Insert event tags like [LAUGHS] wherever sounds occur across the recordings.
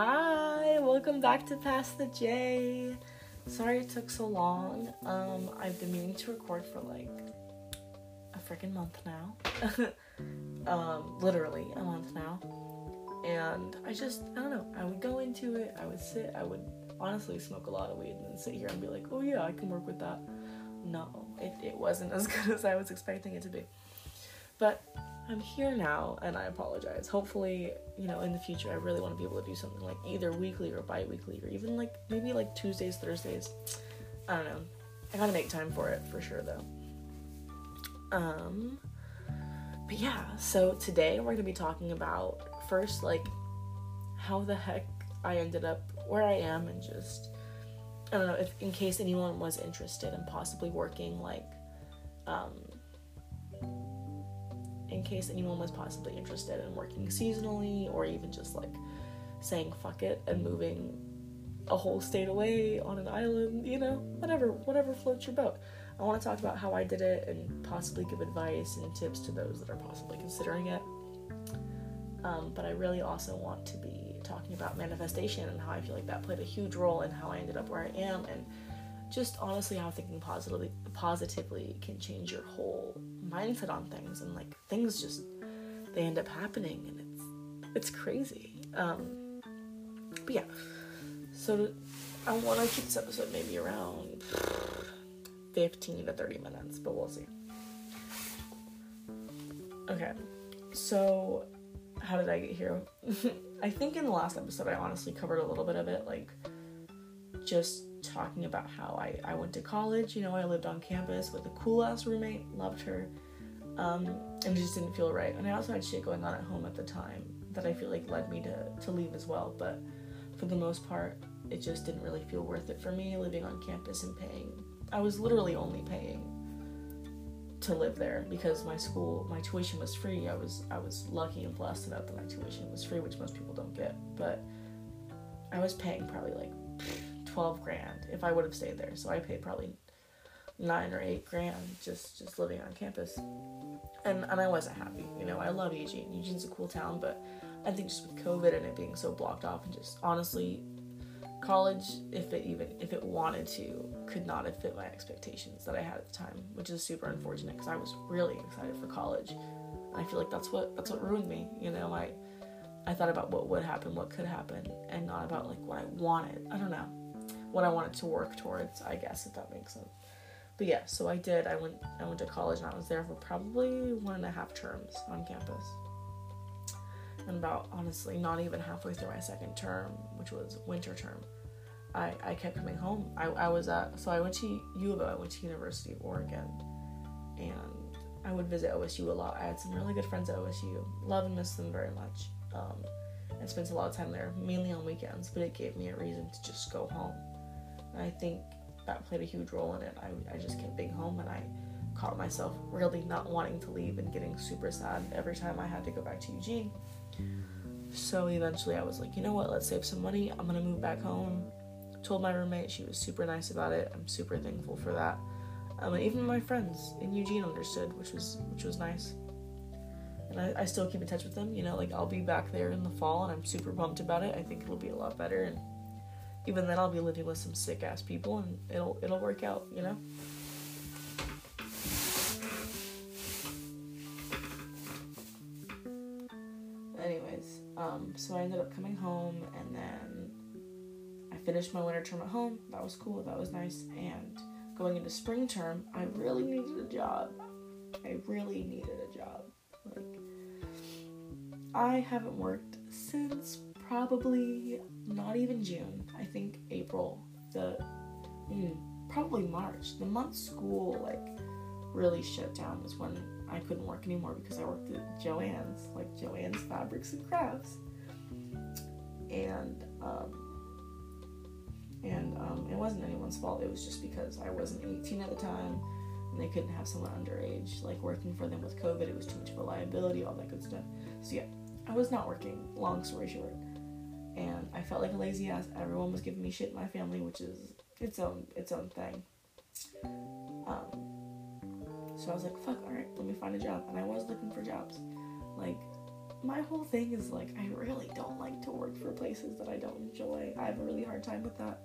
Hi, welcome back to Pass the J. Sorry it took so long. Um, I've been meaning to record for like a freaking month now. [LAUGHS] um, literally a month now. And I just, I don't know, I would go into it, I would sit, I would honestly smoke a lot of weed and then sit here and be like, oh yeah, I can work with that. No, it, it wasn't [LAUGHS] as good as I was expecting it to be. But I'm here now and I apologize. Hopefully, you know, in the future, I really want to be able to do something like either weekly or bi weekly or even like maybe like Tuesdays, Thursdays. I don't know. I gotta make time for it for sure though. Um, but yeah, so today we're gonna be talking about first, like, how the heck I ended up where I am and just, I don't know, if in case anyone was interested in possibly working like, um, in case anyone was possibly interested in working seasonally or even just like saying fuck it and moving a whole state away on an island, you know, whatever, whatever floats your boat. I want to talk about how I did it and possibly give advice and tips to those that are possibly considering it. Um, but I really also want to be talking about manifestation and how I feel like that played a huge role in how I ended up where I am and just honestly how thinking positively positively can change your whole mindset on things and like things just they end up happening and it's it's crazy. Um but yeah. So i want to keep this episode maybe around 15 to 30 minutes but we'll see. Okay. So how did i get here? [LAUGHS] I think in the last episode i honestly covered a little bit of it like just talking about how I, I went to college. You know, I lived on campus with a cool ass roommate, loved her, um, and it just didn't feel right. And I also had shit going on at home at the time that I feel like led me to, to leave as well. But for the most part, it just didn't really feel worth it for me living on campus and paying. I was literally only paying to live there because my school my tuition was free. I was I was lucky and blessed enough that my tuition was free, which most people don't get. But I was paying probably like 12 grand if I would have stayed there. So I paid probably nine or eight grand just just living on campus. And and I wasn't happy. You know, I love Eugene. Eugene's a cool town, but I think just with COVID and it being so blocked off and just honestly college if it even if it wanted to could not have fit my expectations that I had at the time, which is super unfortunate because I was really excited for college. And I feel like that's what that's what ruined me, you know. I I thought about what would happen, what could happen, and not about like what I wanted. I don't know what I wanted to work towards, I guess, if that makes sense. But yeah, so I did. I went I went to college and I was there for probably one and a half terms on campus. And about honestly not even halfway through my second term, which was winter term, I, I kept coming home. I, I was at so I went to U of O, I went to University of Oregon and I would visit OSU a lot. I had some really good friends at OSU. Love and miss them very much. Um, and spent a lot of time there, mainly on weekends, but it gave me a reason to just go home I think that played a huge role in it. I, I just kept being home and I caught myself really not wanting to leave and getting super sad every time I had to go back to Eugene. So eventually I was like, you know what, let's save some money. I'm gonna move back home. Told my roommate, she was super nice about it. I'm super thankful for that. Um, and even my friends in Eugene understood, which was which was nice. And I, I still keep in touch with them. You know, like I'll be back there in the fall, and I'm super pumped about it. I think it'll be a lot better, and even then I'll be living with some sick ass people and it'll it'll work out, you know? Anyways, um, so I ended up coming home and then I finished my winter term at home. That was cool, that was nice. And going into spring term, I really needed a job. I really needed a job. Like I haven't worked since probably not even June. I think April. The mm, probably March. The month school like really shut down was when I couldn't work anymore because I worked at Joann's, like Joann's Fabrics and Crafts, and um, and um, it wasn't anyone's fault. It was just because I wasn't 18 at the time, and they couldn't have someone underage like working for them with COVID. It was too much of a liability, all that good stuff. So yeah, I was not working. Long story short, and I felt like a lazy ass. Everyone was giving me shit in my family, which is its own its own thing. Um, so I was like, fuck, all right, let me find a job, and I was looking for jobs. Like, my whole thing is like I really don't like to work for places that I don't enjoy. I have a really hard time with that.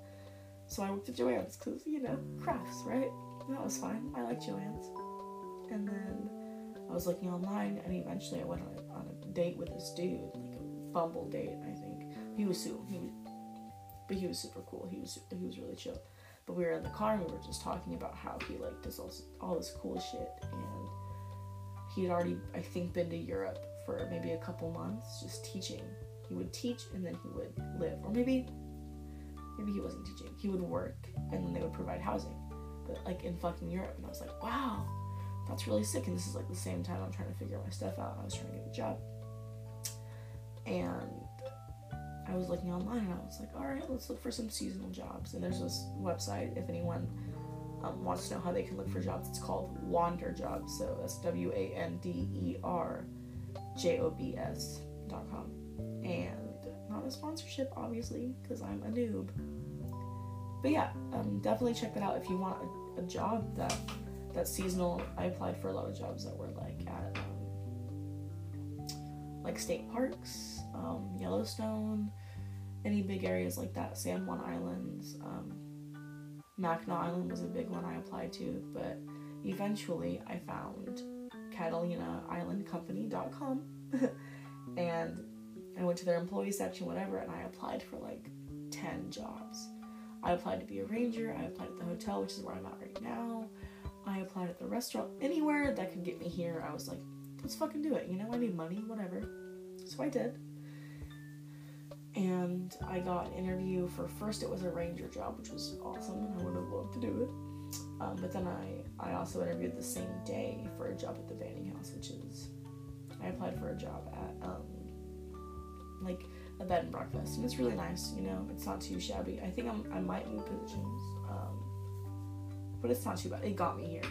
So I worked at Joann's because you know crafts, right? And that was fine. I like Joann's. And then I was looking online, and eventually I went on a, on a date with this dude, like a Bumble date, I. He was super, he was, but he was super cool. He was he was really chill. But we were in the car and we were just talking about how he like does all, all this cool shit, and he had already, I think, been to Europe for maybe a couple months just teaching. He would teach and then he would live, or maybe maybe he wasn't teaching. He would work and then they would provide housing, but like in fucking Europe. And I was like, wow, that's really sick. And this is like the same time I'm trying to figure my stuff out. I was trying to get a job, and I was looking online and I was like, all right, let's look for some seasonal jobs. And there's this website if anyone um, wants to know how they can look for jobs. It's called Wander Jobs. So that's W A N D E R J O B S dot com. And not a sponsorship, obviously, because I'm a noob. But yeah, um, definitely check that out if you want a, a job that that's seasonal. I applied for a lot of jobs that were like at um, like state parks, um, Yellowstone, any big areas like that, San Juan Islands. Um, Mackinac Island was a big one I applied to, but eventually I found CatalinaIslandCompany.com [LAUGHS] and I went to their employee section, whatever, and I applied for like 10 jobs. I applied to be a ranger, I applied at the hotel, which is where I'm at right now. I applied at the restaurant, anywhere that could get me here. I was like, let's fucking do it. You know, I need money, whatever. So I did and I got an interview for first it was a ranger job, which was awesome, and I would have loved to do it. Um, but then I I also interviewed the same day for a job at the Banning House, which is I applied for a job at um, like a bed and breakfast, and it's really nice. You know, it's not too shabby. I think I'm, I might move positions, um, but it's not too bad. It got me here.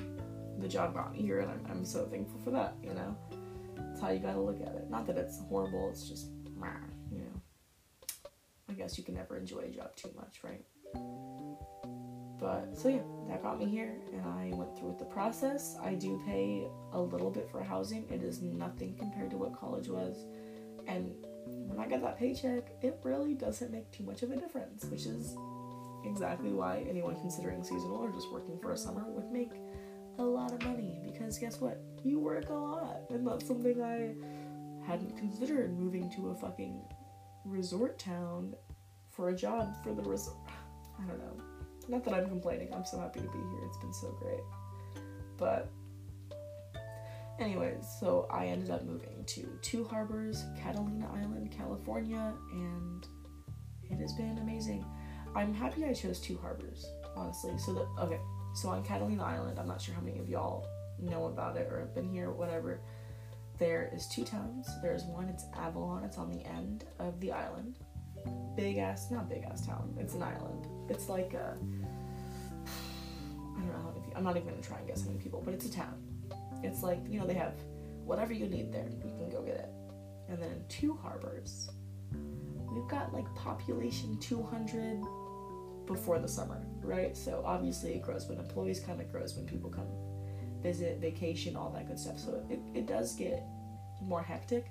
The job got me here, and I'm, I'm so thankful for that. You know, that's how you gotta look at it. Not that it's horrible. It's just, know. I guess you can never enjoy a job too much, right? But so yeah, that got me here, and I went through with the process. I do pay a little bit for housing. It is nothing compared to what college was, and when I get that paycheck, it really doesn't make too much of a difference, which is exactly why anyone considering seasonal or just working for a summer would make a lot of money. Because guess what? You work a lot, and that's something I hadn't considered moving to a fucking resort town for a job for the resort. I don't know. Not that I'm complaining. I'm so happy to be here. It's been so great. But anyways, so I ended up moving to Two Harbors, Catalina Island, California, and it has been amazing. I'm happy I chose Two Harbors, honestly. So the okay, so on Catalina Island, I'm not sure how many of y'all know about it or have been here, whatever there is two towns. There's one, it's Avalon, it's on the end of the island. Big ass, not big ass town, it's an island. It's like a, [SIGHS] I don't know how many, I'm not even gonna try and guess how many people, but it's a town. It's like, you know, they have whatever you need there, you can go get it. And then two harbors, we've got like population 200 before the summer, right? So obviously it grows when employees come, it grows when people come visit, vacation, all that good stuff. So it, it does get more hectic.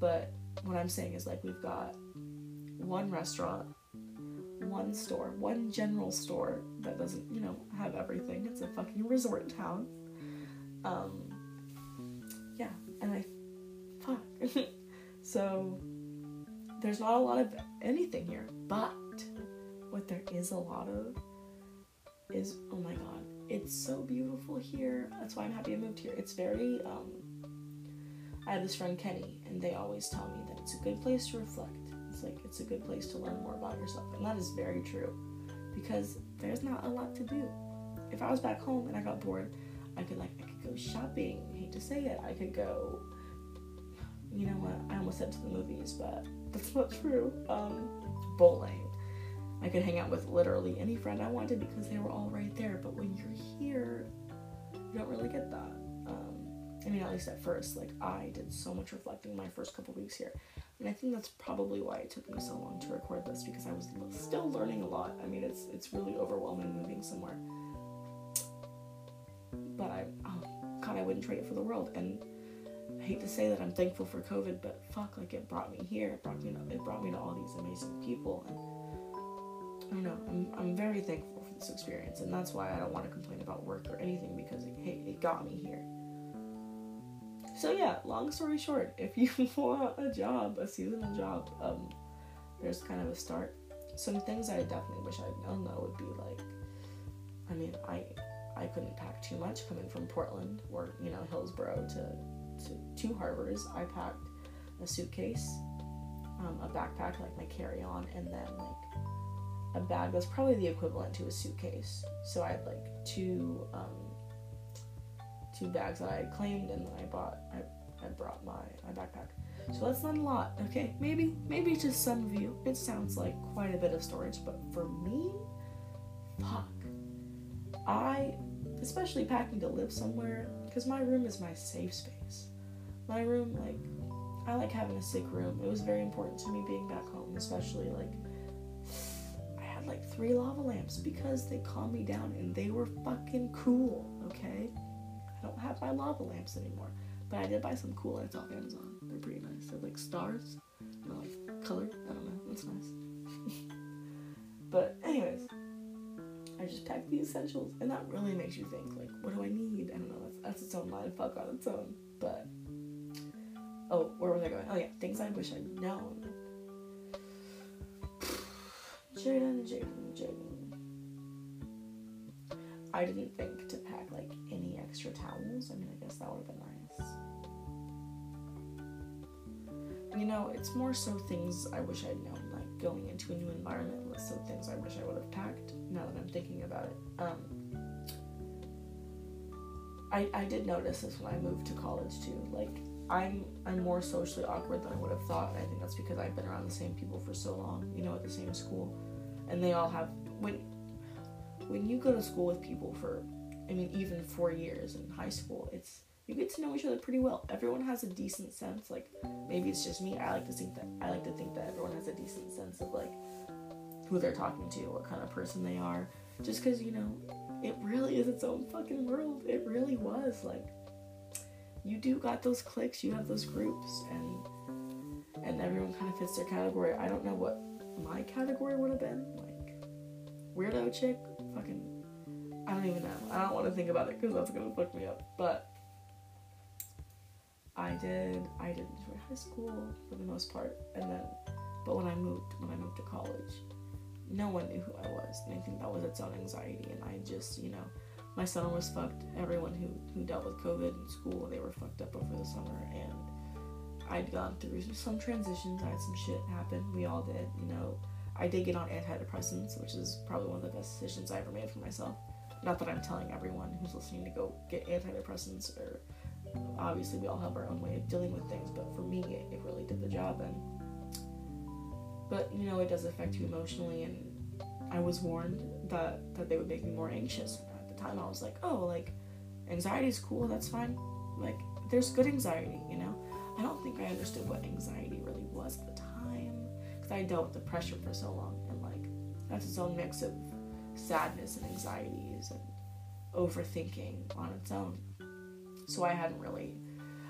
But what I'm saying is like we've got one restaurant, one store, one general store that doesn't, you know, have everything. It's a fucking resort town. Um yeah, and I fuck. [LAUGHS] so there's not a lot of anything here, but what there is a lot of is oh my god, it's so beautiful here. That's why I'm happy I moved here. It's very um I have this friend Kenny and they always tell me that it's a good place to reflect. It's like it's a good place to learn more about yourself. And that is very true. Because there's not a lot to do. If I was back home and I got bored, I could like I could go shopping. I hate to say it. I could go you know what? I almost said to the movies, but that's [LAUGHS] not true. Um bowling I could hang out with literally any friend I wanted because they were all right there. Get that. Um, I mean, at least at first, like I did so much reflecting my first couple weeks here, and I think that's probably why it took me so long to record this because I was still learning a lot. I mean, it's it's really overwhelming moving somewhere, but I oh god, I wouldn't trade it for the world. And I hate to say that I'm thankful for COVID, but fuck, like it brought me here. It brought me to, it brought me to all these amazing people, and I don't know. I'm I'm very thankful this experience, and that's why I don't want to complain about work or anything because it, hey, it got me here. So yeah, long story short, if you [LAUGHS] want a job, a seasonal job, um, there's kind of a start. Some things I definitely wish I'd known though would be like, I mean, I I couldn't pack too much coming from Portland or you know Hillsboro to to two harbors. I packed a suitcase, um, a backpack like my carry on, and then like a bag that's probably the equivalent to a suitcase. So I had like two um, two bags that I had claimed, and then I bought I, I brought my my backpack. So that's not a lot. Okay, maybe maybe to some of you it sounds like quite a bit of storage, but for me, fuck. I especially packing to live somewhere because my room is my safe space. My room, like, I like having a sick room. It was very important to me being back home, especially like like three lava lamps because they calmed me down and they were fucking cool. Okay, I don't have my lava lamps anymore, but I did buy some cool lights off Amazon. They're pretty nice. They're like stars, they're like color. I don't know. That's nice. [LAUGHS] but anyways, I just packed the essentials, and that really makes you think like, what do I need? I don't know. That's that's its own mind fuck on its own. But oh, where was I going? Oh yeah, things I wish I'd known. I didn't think to pack like any extra towels. I mean, I guess that would have been nice. You know, it's more so things I wish I'd known, like going into a new environment, less so things I wish I would have packed. Now that I'm thinking about it, um, I I did notice this when I moved to college too. Like I'm I'm more socially awkward than I would have thought, I think that's because I've been around the same people for so long, you know, at the same school, and they all have when when you go to school with people for, I mean, even four years in high school, it's you get to know each other pretty well. Everyone has a decent sense. Like maybe it's just me. I like to think that I like to think that everyone has a decent sense of like who they're talking to, what kind of person they are. Just because you know, it really is its own fucking world. It really was like you do got those cliques, you have those groups, and and everyone kind of fits their category. I don't know what my category would have been like weirdo chick, fucking. I don't even know. I don't want to think about it because that's gonna fuck me up. But I did. I did enjoy high school for the most part, and then, but when I moved, when I moved to college, no one knew who I was, and I think that was its own anxiety. And I just, you know, my summer was fucked. Everyone who who dealt with COVID in school, they were fucked up over the summer, and I'd gone through some transitions. I had some shit happen. We all did, you know. I did get on antidepressants, which is probably one of the best decisions I ever made for myself. Not that I'm telling everyone who's listening to go get antidepressants, or obviously we all have our own way of dealing with things, but for me, it, it really did the job. And but you know, it does affect you emotionally, and I was warned that that they would make me more anxious. At the time, I was like, oh, like anxiety is cool, that's fine. Like there's good anxiety, you know. I don't think I understood what anxiety really was at the time because I dealt with depression for so long, and like that's its own mix of sadness and anxieties and overthinking on its own. So I hadn't really.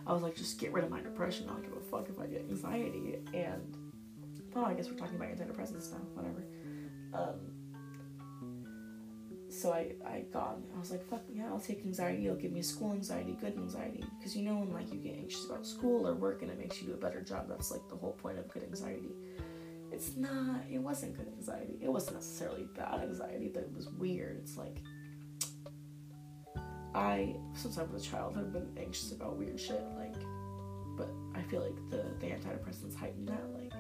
I was like, just get rid of my depression. I don't give a fuck if I get anxiety. And oh, I guess we're talking about antidepressants now. Whatever. Um, so I I got I was like fuck yeah I'll take anxiety. It'll give me school anxiety good anxiety. Because you know when like you get anxious about school or work and it makes you do a better job that's like the whole point of good anxiety. It's not it wasn't good anxiety. It wasn't necessarily bad anxiety but it was weird. It's like I since I was a child I've been anxious about weird shit like but I feel like the the antidepressants heighten that like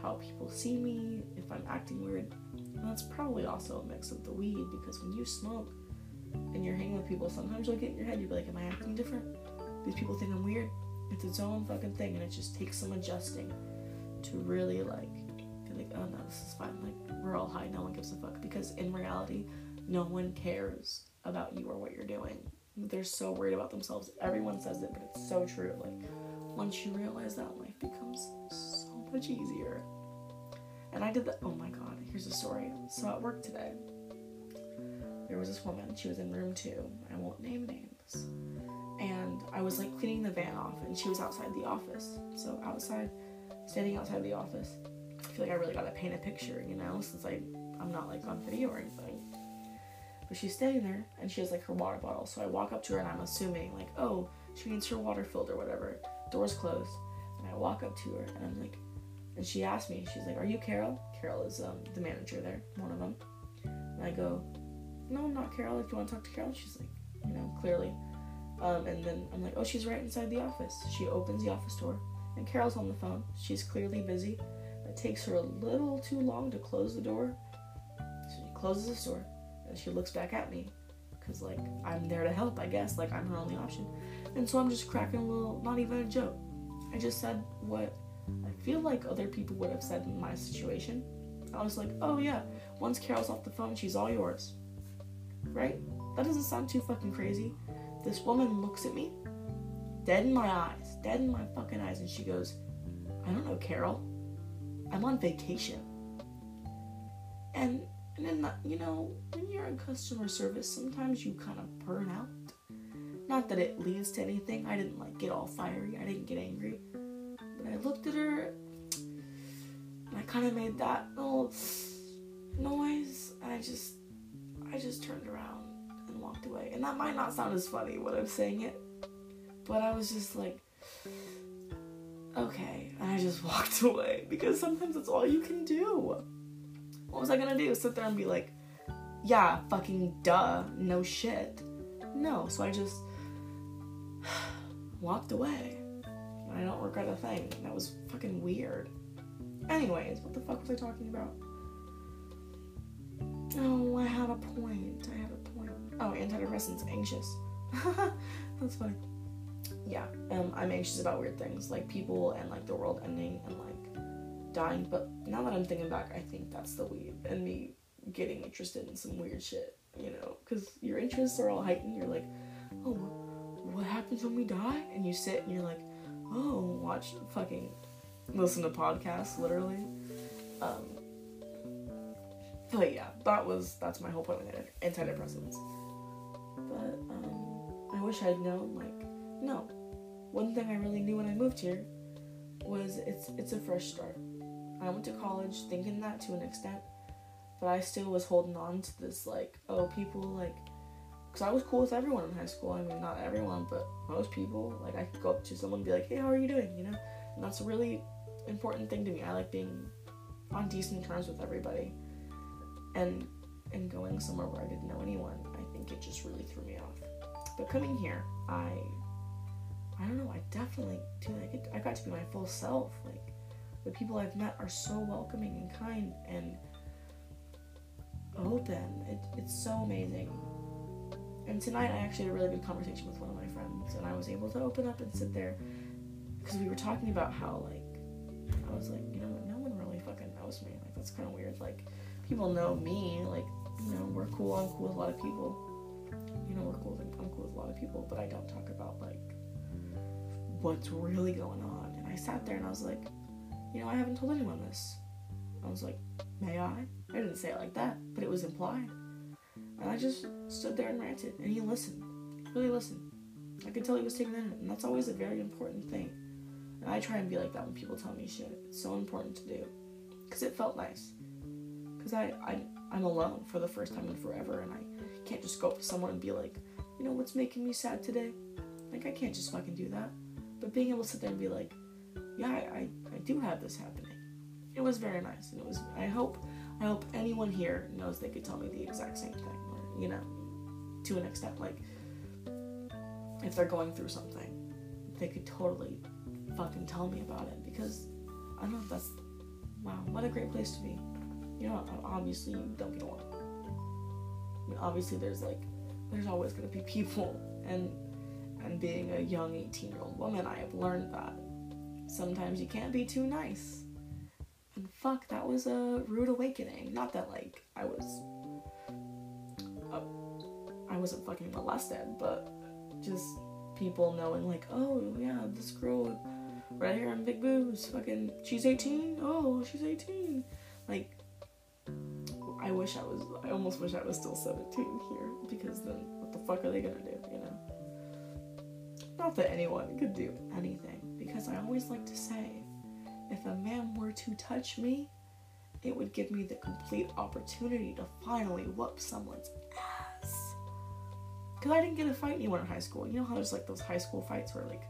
how people see me if I'm acting weird that's probably also a mix of the weed because when you smoke and you're hanging with people, sometimes you'll get in your head, you'll be like, Am I acting different? These people think I'm weird. It's its own fucking thing, and it just takes some adjusting to really like be like, Oh no, this is fine. Like, we're all high, no one gives a fuck. Because in reality, no one cares about you or what you're doing. They're so worried about themselves. Everyone says it, but it's so true. Like, once you realize that, life becomes so much easier. And I did the. Oh my god, here's a story. So at work today, there was this woman. She was in room two. I won't name names. And I was like cleaning the van off and she was outside the office. So outside, standing outside the office. I feel like I really gotta paint a picture, you know, since I I'm not like on video or anything. But she's standing there and she has like her water bottle. So I walk up to her and I'm assuming like, oh, she needs her water filled or whatever. Door's closed. And I walk up to her and I'm like, and she asked me, she's like, are you Carol? Carol is um, the manager there, one of them. And I go, no, I'm not Carol. If you want to talk to Carol, she's like, you know, clearly. Um, and then I'm like, oh, she's right inside the office. She opens the office door and Carol's on the phone. She's clearly busy. It takes her a little too long to close the door. So she closes the door and she looks back at me because like I'm there to help, I guess. Like I'm her only option. And so I'm just cracking a little, not even a joke. I just said what I feel like other people would have said in my situation. I was like, oh yeah, once Carol's off the phone, she's all yours. Right? That doesn't sound too fucking crazy. This woman looks at me, dead in my eyes, dead in my fucking eyes, and she goes, I don't know, Carol. I'm on vacation. And and then you know, when you're in customer service, sometimes you kind of burn out. Not that it leads to anything. I didn't like get all fiery. I didn't get angry. I looked at her and I kind of made that little noise. And I just, I just turned around and walked away. And that might not sound as funny when I'm saying it, but I was just like, okay. And I just [LAUGHS] walked away because sometimes that's all you can do. What was I gonna do? Sit there and be like, yeah, fucking duh, no shit. No, so I just [SIGHS] walked away. I don't regret a thing. That was fucking weird. Anyways, what the fuck was I talking about? Oh, I have a point. I have a point. Oh, antidepressants, anxious. [LAUGHS] That's funny. Yeah, um, I'm anxious about weird things like people and like the world ending and like dying. But now that I'm thinking back, I think that's the weed and me getting interested in some weird shit. You know, because your interests are all heightened. You're like, oh, what happens when we die? And you sit and you're like, oh, [GASPS] watch fucking listen to podcasts, literally. Um, but yeah, that was that's my whole point with antidepressants. But um, I wish I'd known. Like, no, one thing I really knew when I moved here was it's it's a fresh start. I went to college thinking that to an extent, but I still was holding on to this like, oh, people like because I was cool with everyone in high school. I mean, not everyone, but most people. Like, I could go up to someone and be like, hey, how are you doing? You know? And that's a really important thing to me. I like being on decent terms with everybody. And and going somewhere where I didn't know anyone, I think it just really threw me off. But coming here, I I don't know, I definitely dude, I I got to be my full self. Like the people I've met are so welcoming and kind and open. It, it's so amazing. And tonight I actually had a really good conversation with one of my friends, and I was able to open up and sit there because we were talking about how like I was like, you know, no one really fucking knows me. Like that's kind of weird. Like people know me. Like you know, we're cool. I'm cool with a lot of people. You know, we're cool. With, I'm cool with a lot of people, but I don't talk about like what's really going on. And I sat there and I was like, you know, I haven't told anyone this. I was like, may I? I didn't say it like that, but it was implied. And I just stood there and ranted, and he listened. Really listened. I could tell he was taking in, and that's always a very important thing. And I try and be like that when people tell me shit. It's so important to do. Because it felt nice. Because I, I, I'm alone for the first time in forever, and I can't just go up to someone and be like, you know, what's making me sad today? Like, I can't just fucking do that. But being able to sit there and be like, yeah, I, I, I do have this happening. It was very nice, and it was. I hope, I hope anyone here knows they could tell me the exact same thing you know, to an extent. Like, if they're going through something, they could totally fucking tell me about it because I don't know if that's wow, what a great place to be. You know, obviously, you don't get along. I mean, obviously, there's like, there's always gonna be people, and and being a young 18 year old woman, I have learned that sometimes you can't be too nice. And fuck, that was a rude awakening. Not that like I was wasn't fucking molested, but just people knowing like, oh yeah, this girl right here in big boobs, fucking, she's 18. Oh, she's 18. Like, I wish I was. I almost wish I was still 17 here because then what the fuck are they gonna do? You know. Not that anyone could do anything, because I always like to say, if a man were to touch me, it would give me the complete opportunity to finally whoop someone's ass. Because I didn't get a fight anyone in high school. You know how there's like those high school fights where like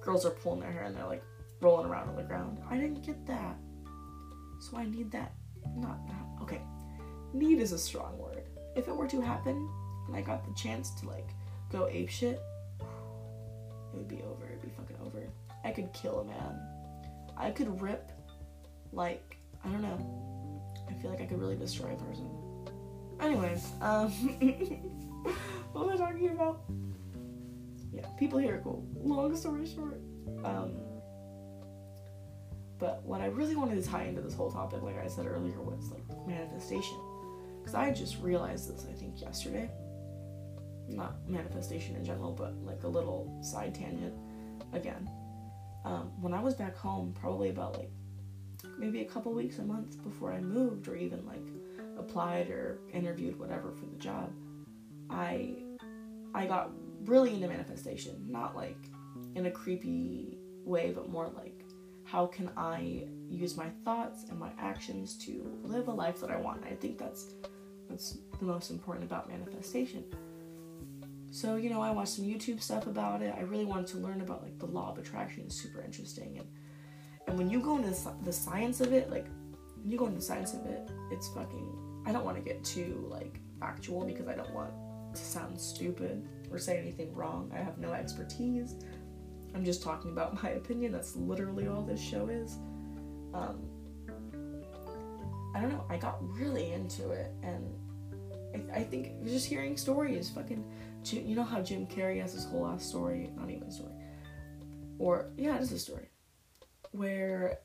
girls are pulling their hair and they're like rolling around on the ground? I didn't get that. So I need that. Not, not okay. Need is a strong word. If it were to happen and I got the chance to like go ape shit, it would be over. It'd be fucking over. I could kill a man. I could rip like I don't know I feel like I could really destroy a person. Anyways, um, [LAUGHS] what am I talking about? Yeah, people here are cool. Long story short, um, but what I really wanted to tie into this whole topic, like I said earlier, was like manifestation, because I just realized this I think yesterday. Not manifestation in general, but like a little side tangent again. Um, when I was back home, probably about like maybe a couple weeks, a month before I moved, or even like applied or interviewed, whatever, for the job, I I got really into manifestation. Not like in a creepy way, but more like how can I use my thoughts and my actions to live a life that I want. And I think that's that's the most important about manifestation. So, you know, I watched some YouTube stuff about it. I really wanted to learn about like the law of attraction, it's super interesting and and when you go into the science of it, like when you go into the science of it, it's fucking. I don't want to get too like factual because I don't want to sound stupid or say anything wrong. I have no expertise. I'm just talking about my opinion. That's literally all this show is. Um, I don't know. I got really into it, and I, I think just hearing stories, fucking, you know how Jim Carrey has his whole ass story, not even story, or yeah, it is a story where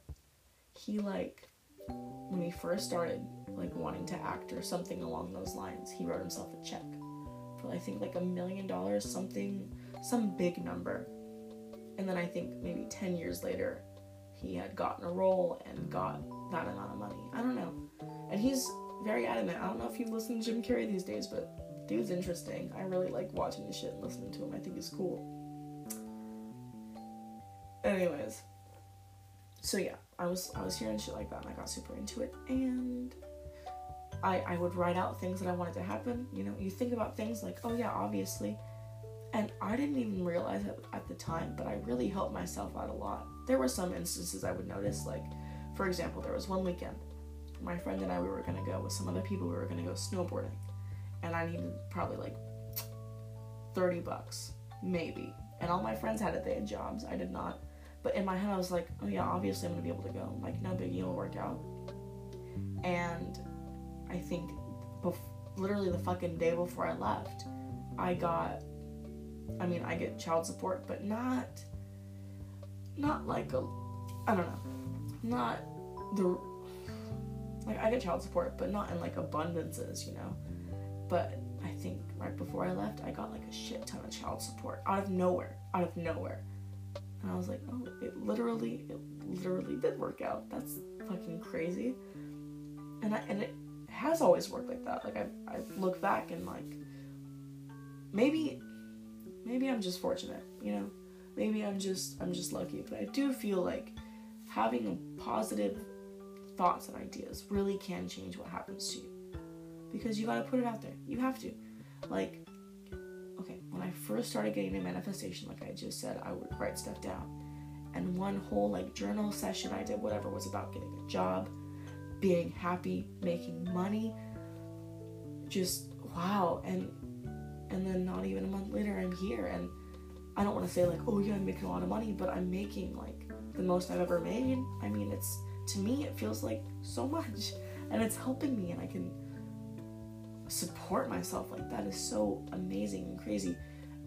he like when he first started like wanting to act or something along those lines, he wrote himself a check I think like a million dollars, something some big number. And then I think maybe 10 years later, he had gotten a role and got that amount of money. I don't know. And he's very adamant. I don't know if you listen to Jim Carrey these days, but dude's interesting. I really like watching his shit and listening to him. I think he's cool. Anyways, so yeah, I was I was hearing shit like that and I got super into it and I I would write out things that I wanted to happen. You know, you think about things like, oh yeah, obviously. And I didn't even realize it at the time, but I really helped myself out a lot. There were some instances I would notice, like, for example, there was one weekend, my friend and I we were gonna go with some other people. We were gonna go snowboarding, and I needed probably like thirty bucks, maybe. And all my friends had it; they had jobs. I did not. But in my head, I was like, oh yeah, obviously I'm gonna be able to go. Like, no biggie, it'll work out. And I think bef- literally the fucking day before I left, I got, I mean, I get child support, but not, not like a, I don't know, not the, like I get child support, but not in like abundances, you know. But I think right before I left, I got like a shit ton of child support out of nowhere, out of nowhere. And I was like, oh, it literally, it literally did work out. That's fucking crazy. And I, and it has always worked like that. Like I, I look back and like, maybe, maybe I'm just fortunate, you know. Maybe I'm just, I'm just lucky. But I do feel like having positive thoughts and ideas really can change what happens to you because you got to put it out there. You have to. Like okay, when I first started getting into manifestation, like I just said, I would write stuff down. And one whole like journal session I did, whatever, was about getting a job, being happy, making money. Just wow. And and then not even a month later I'm here and I don't want to say like, oh yeah, I'm making a lot of money, but I'm making like the most I've ever made. I mean, it's to me it feels like so much [LAUGHS] and it's helping me and I can support myself like that is so amazing and crazy.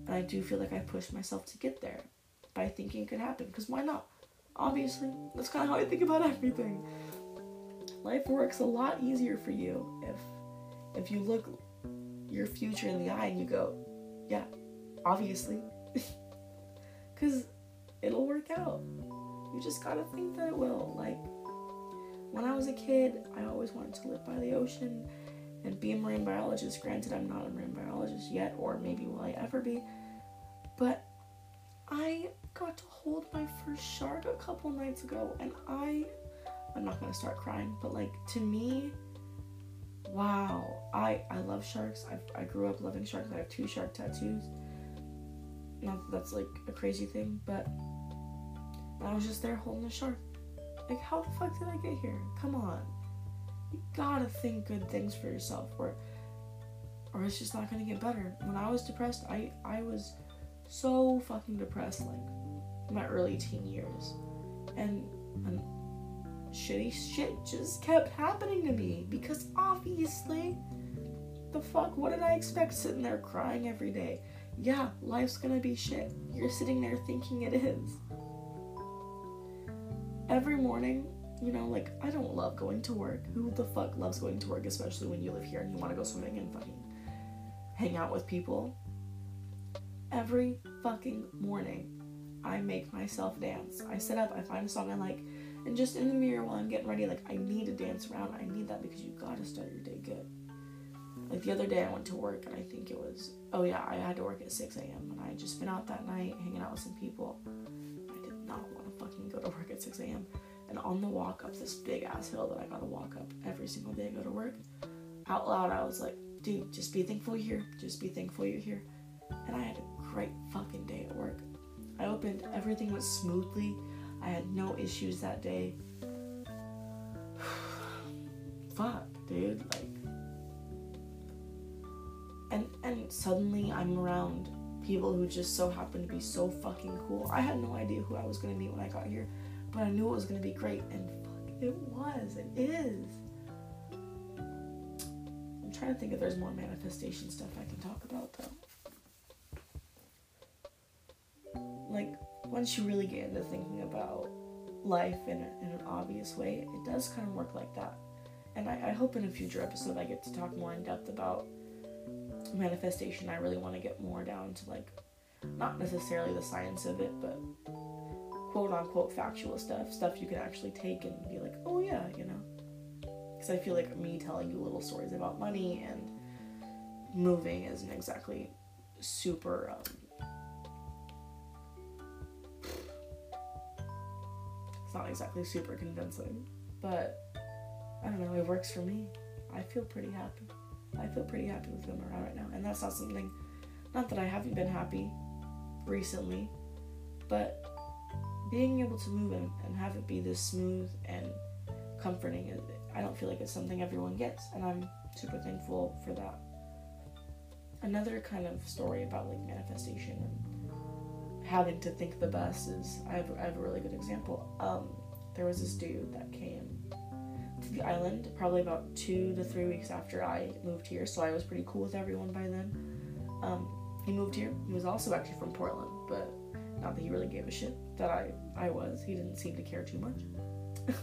And I do feel like I pushed myself to get there by thinking it could happen. Because why not? Obviously, that's kind of how I think about [LAUGHS] everything. Life works a lot easier for you if if you look your future in the eye and you go, yeah, obviously. [LAUGHS] Because it'll work out. You just gotta think that it will. Like, when I was a kid, I always wanted to live by the ocean and be a marine biologist. Granted, I'm not a marine biologist yet, or maybe will I ever be. But I got to hold my first shark a couple nights ago, and I, I'm not gonna start crying, but like to me, wow, I I love sharks. I I grew up loving sharks. I have two shark tattoos. Not that that's like a crazy thing, but I was just there holding a shark. Like, how the fuck did I get here? Come on, you gotta think good things for yourself, or or it's just not gonna get better. When I was depressed, I I was so fucking depressed, like my early teen years, and and shitty shit just kept happening to me because obviously, the fuck, what did I expect sitting there crying every day? Yeah, life's gonna be shit. You're sitting there thinking it is. Every morning, you know, like I don't love going to work. Who the fuck loves going to work, especially when you live here and you want to go swimming and fucking hang out with people? Every fucking morning, I make myself dance. I sit up, I find a song I like, and just in the mirror while I'm getting ready, like I need to dance around. I need that because you gotta start your day good. Like the other day, I went to work and I think it was, oh yeah, I had to work at 6 a.m. and I just been out that night hanging out with some people. I did not want to fucking go to work at 6 a.m. And on the walk up this big ass hill that I gotta walk up every single day I go to work, out loud, I was like, dude, just be thankful you're here. Just be thankful you're here. And I had a great fucking day at work. I opened, everything went smoothly. I had no issues that day. [SIGHS] Fuck, dude. Like, and and suddenly I'm around people who just so happen to be so fucking cool. I had no idea who I was gonna meet when I got here, but I knew it was gonna be great, and fuck, it was. It is. I'm trying to think if there's more manifestation stuff I can talk about though. Like once you really get into thinking about life in, a, in an obvious way, it does kind of work like that. And I, I hope in a future episode I get to talk more in depth about manifestation. I really want to get more down to like, not necessarily the science of it, but quote unquote factual stuff, stuff you can actually take and be like, oh yeah, you know. Because I feel like me telling you little stories about money and moving isn't exactly super um, It's not exactly super convincing, but I don't know, it works for me. I feel pretty happy. I feel pretty happy with I'm around right now. And that's not something, not that I haven't been happy recently, but being able to move and, and have it be this smooth and comforting, I don't feel like it's something everyone gets. And I'm super thankful for that. Another kind of story about like manifestation having to think the best is I have, I have a really good example. Um, there was this dude that came to the island probably about two to three weeks after I moved here, so I was pretty cool with everyone by then. Um, he moved here. He was also actually from Portland, but not that he really gave a shit that I I was. He didn't seem to care too much. [LAUGHS]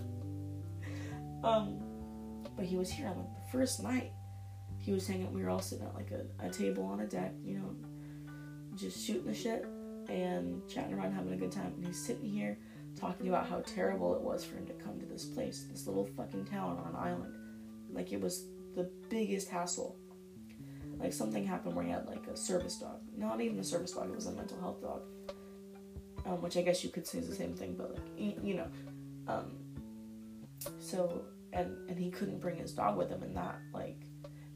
um, but he was here on the first night. He was hanging. We were all sitting at like a, a table on a deck, you know, just shooting the shit and chatting around, having a good time. And he's sitting here talking about how terrible it was for him to come to this place, this little fucking town on an island. Like it was the biggest hassle. Like something happened where he had like a service dog. Not even a service dog, it was a mental health dog. Um, which I guess you could say is the same thing, but like you know. Um, so and and he couldn't bring his dog with him and that like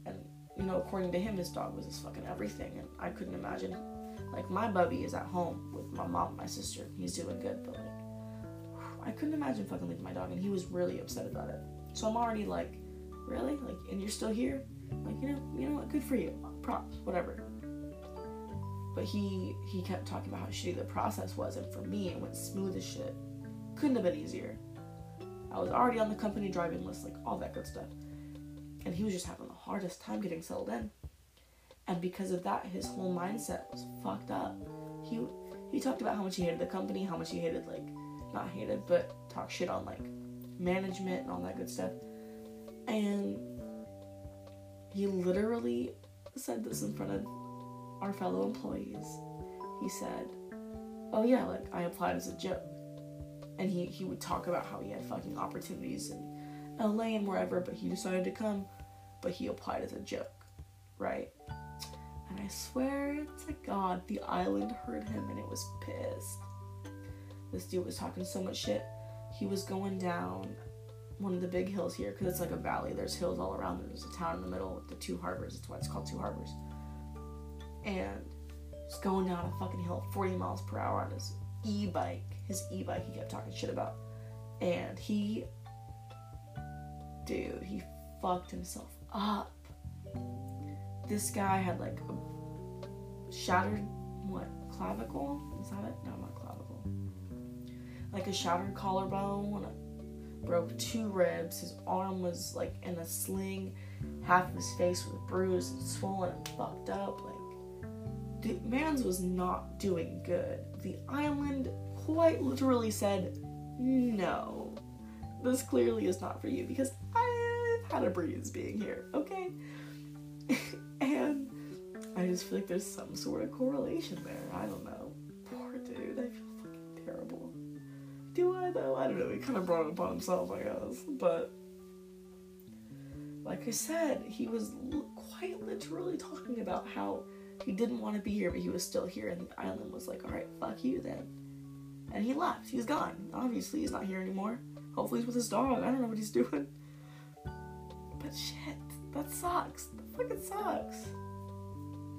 and you know according to him his dog was his fucking everything and I couldn't imagine like my bubby is at home with my mom, my sister. He's doing good, but like I couldn't imagine fucking leaving my dog, and he was really upset about it. So I'm already like, really, like, and you're still here? Like, you know, you know what? Good for you. Props, whatever. But he he kept talking about how shitty the process was, and for me, it went smooth as shit. Couldn't have been easier. I was already on the company driving list, like all that good stuff. And he was just having the hardest time getting settled in. And because of that, his whole mindset was fucked up. He he talked about how much he hated the company, how much he hated like not hated, but talk shit on like management and all that good stuff. And he literally said this in front of our fellow employees. He said, "Oh yeah, like I applied as a joke." And he he would talk about how he had fucking opportunities in LA and wherever, but he decided to come, but he applied as a joke, right? And I swear to God, the island heard him and it was pissed. This dude was talking so much shit. He was going down one of the big hills here because it's like a valley. There's hills all around. There's a town in the middle with the two harbors. That's why it's called Two Harbors. And he's going down a fucking hill 40 miles per hour on his e bike. His e bike, he kept talking shit about. And he, dude, he fucked himself up. This guy had like a shattered, what, clavicle? Is that it? No, not clavicle. Like a shattered collarbone, broke two ribs. His arm was like in a sling. Half of his face was bruised and swollen and fucked up. Like, the man's was not doing good. The island quite literally said, no, this clearly is not for you because I've had a breeze being here, okay? [LAUGHS] I just feel like there's some sort of correlation there. I don't know. Poor dude, I feel fucking terrible. Do I though? I don't know. He kind of brought it upon himself, I guess. But like I said, he was l- quite literally talking about how he didn't want to be here, but he was still here, and the island was like, "All right, fuck you then." And he left. He's gone. Obviously, he's not here anymore. Hopefully, he's with his dog. I don't know what he's [LAUGHS] doing. But shit, that sucks. That fucking sucks.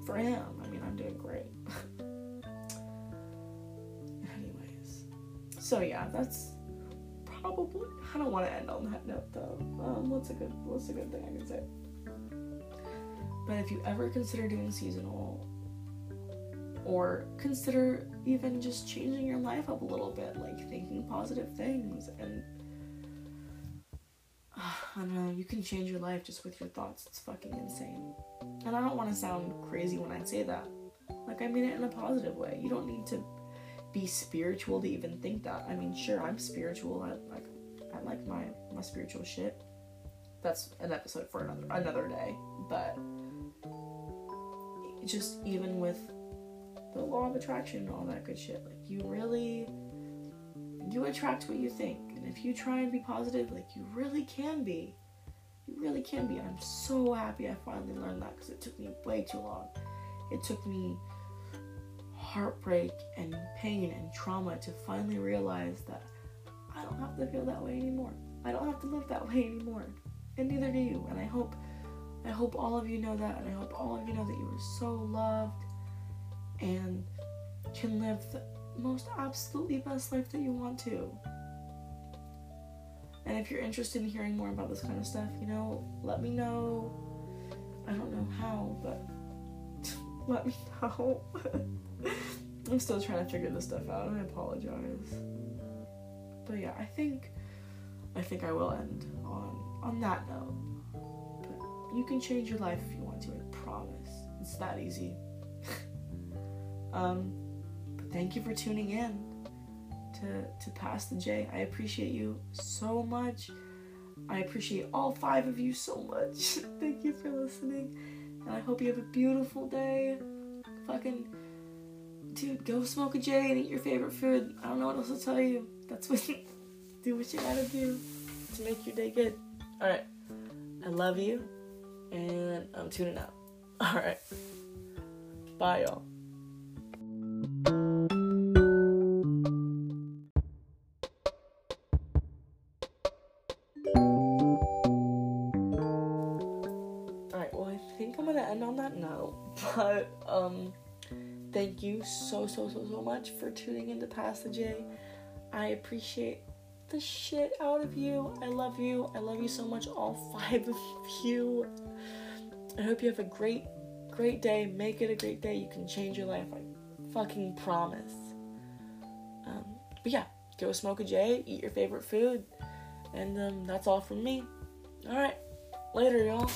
For him. I mean, I'm doing great. [LAUGHS] Anyways. So yeah, that's probably I don't want to end on that note though. Um, what's a good what's a good thing I can say? But if you ever consider doing seasonal or consider even just changing your life up a little bit, like thinking positive things and [SIGHS] I don't know, you can change your life just with your thoughts. It's fucking insane. And I don't want to sound crazy when I say that. Like I mean it in a positive way. You don't need to be spiritual to even think that. I mean, sure, I'm spiritual. I like I like my my spiritual shit. That's an episode for another another day, but just even with the law of attraction and all that good shit, like you really you attract what you think. And if you try and be positive, like you really can be. You really can be. And I'm so happy I finally learned that because it took me way too long. It took me heartbreak and pain and trauma to finally realize that I don't have to feel that way anymore. I don't have to live that way anymore. And neither do you. And I hope I hope all of you know that and I hope all of you know that you are so loved and can live most absolutely best life that you want to. And if you're interested in hearing more about this kind of stuff, you know, let me know. I don't know how, but [LAUGHS] let me know. [LAUGHS] I'm still trying to figure this stuff out. I apologize. But yeah, I think I think I will end on on that note. But you can change your life if you want to, I promise. It's that easy. [LAUGHS] um thank you for tuning in to to Pass the J. I appreciate you so much. I appreciate all five of you so much. [LAUGHS] thank you for listening. And I hope you have a beautiful day. Fucking dude, go smoke a J and eat your favorite food. I don't know what else to tell you. That's what you [LAUGHS] do what you gotta do to make your day good. Alright. I love you and I'm tuning out. [LAUGHS] Alright. Bye y'all. Um thank you so so so so much for tuning into Pass the J. I appreciate the shit out of you. I love you. I love you so much, all [LAUGHS] five of you. I hope you have a great, great day. Make it a great day. You can change your life. I fucking promise. Um, but yeah, go smoke a J, eat your favorite food, and um, that's all from me. All right, later, y'all.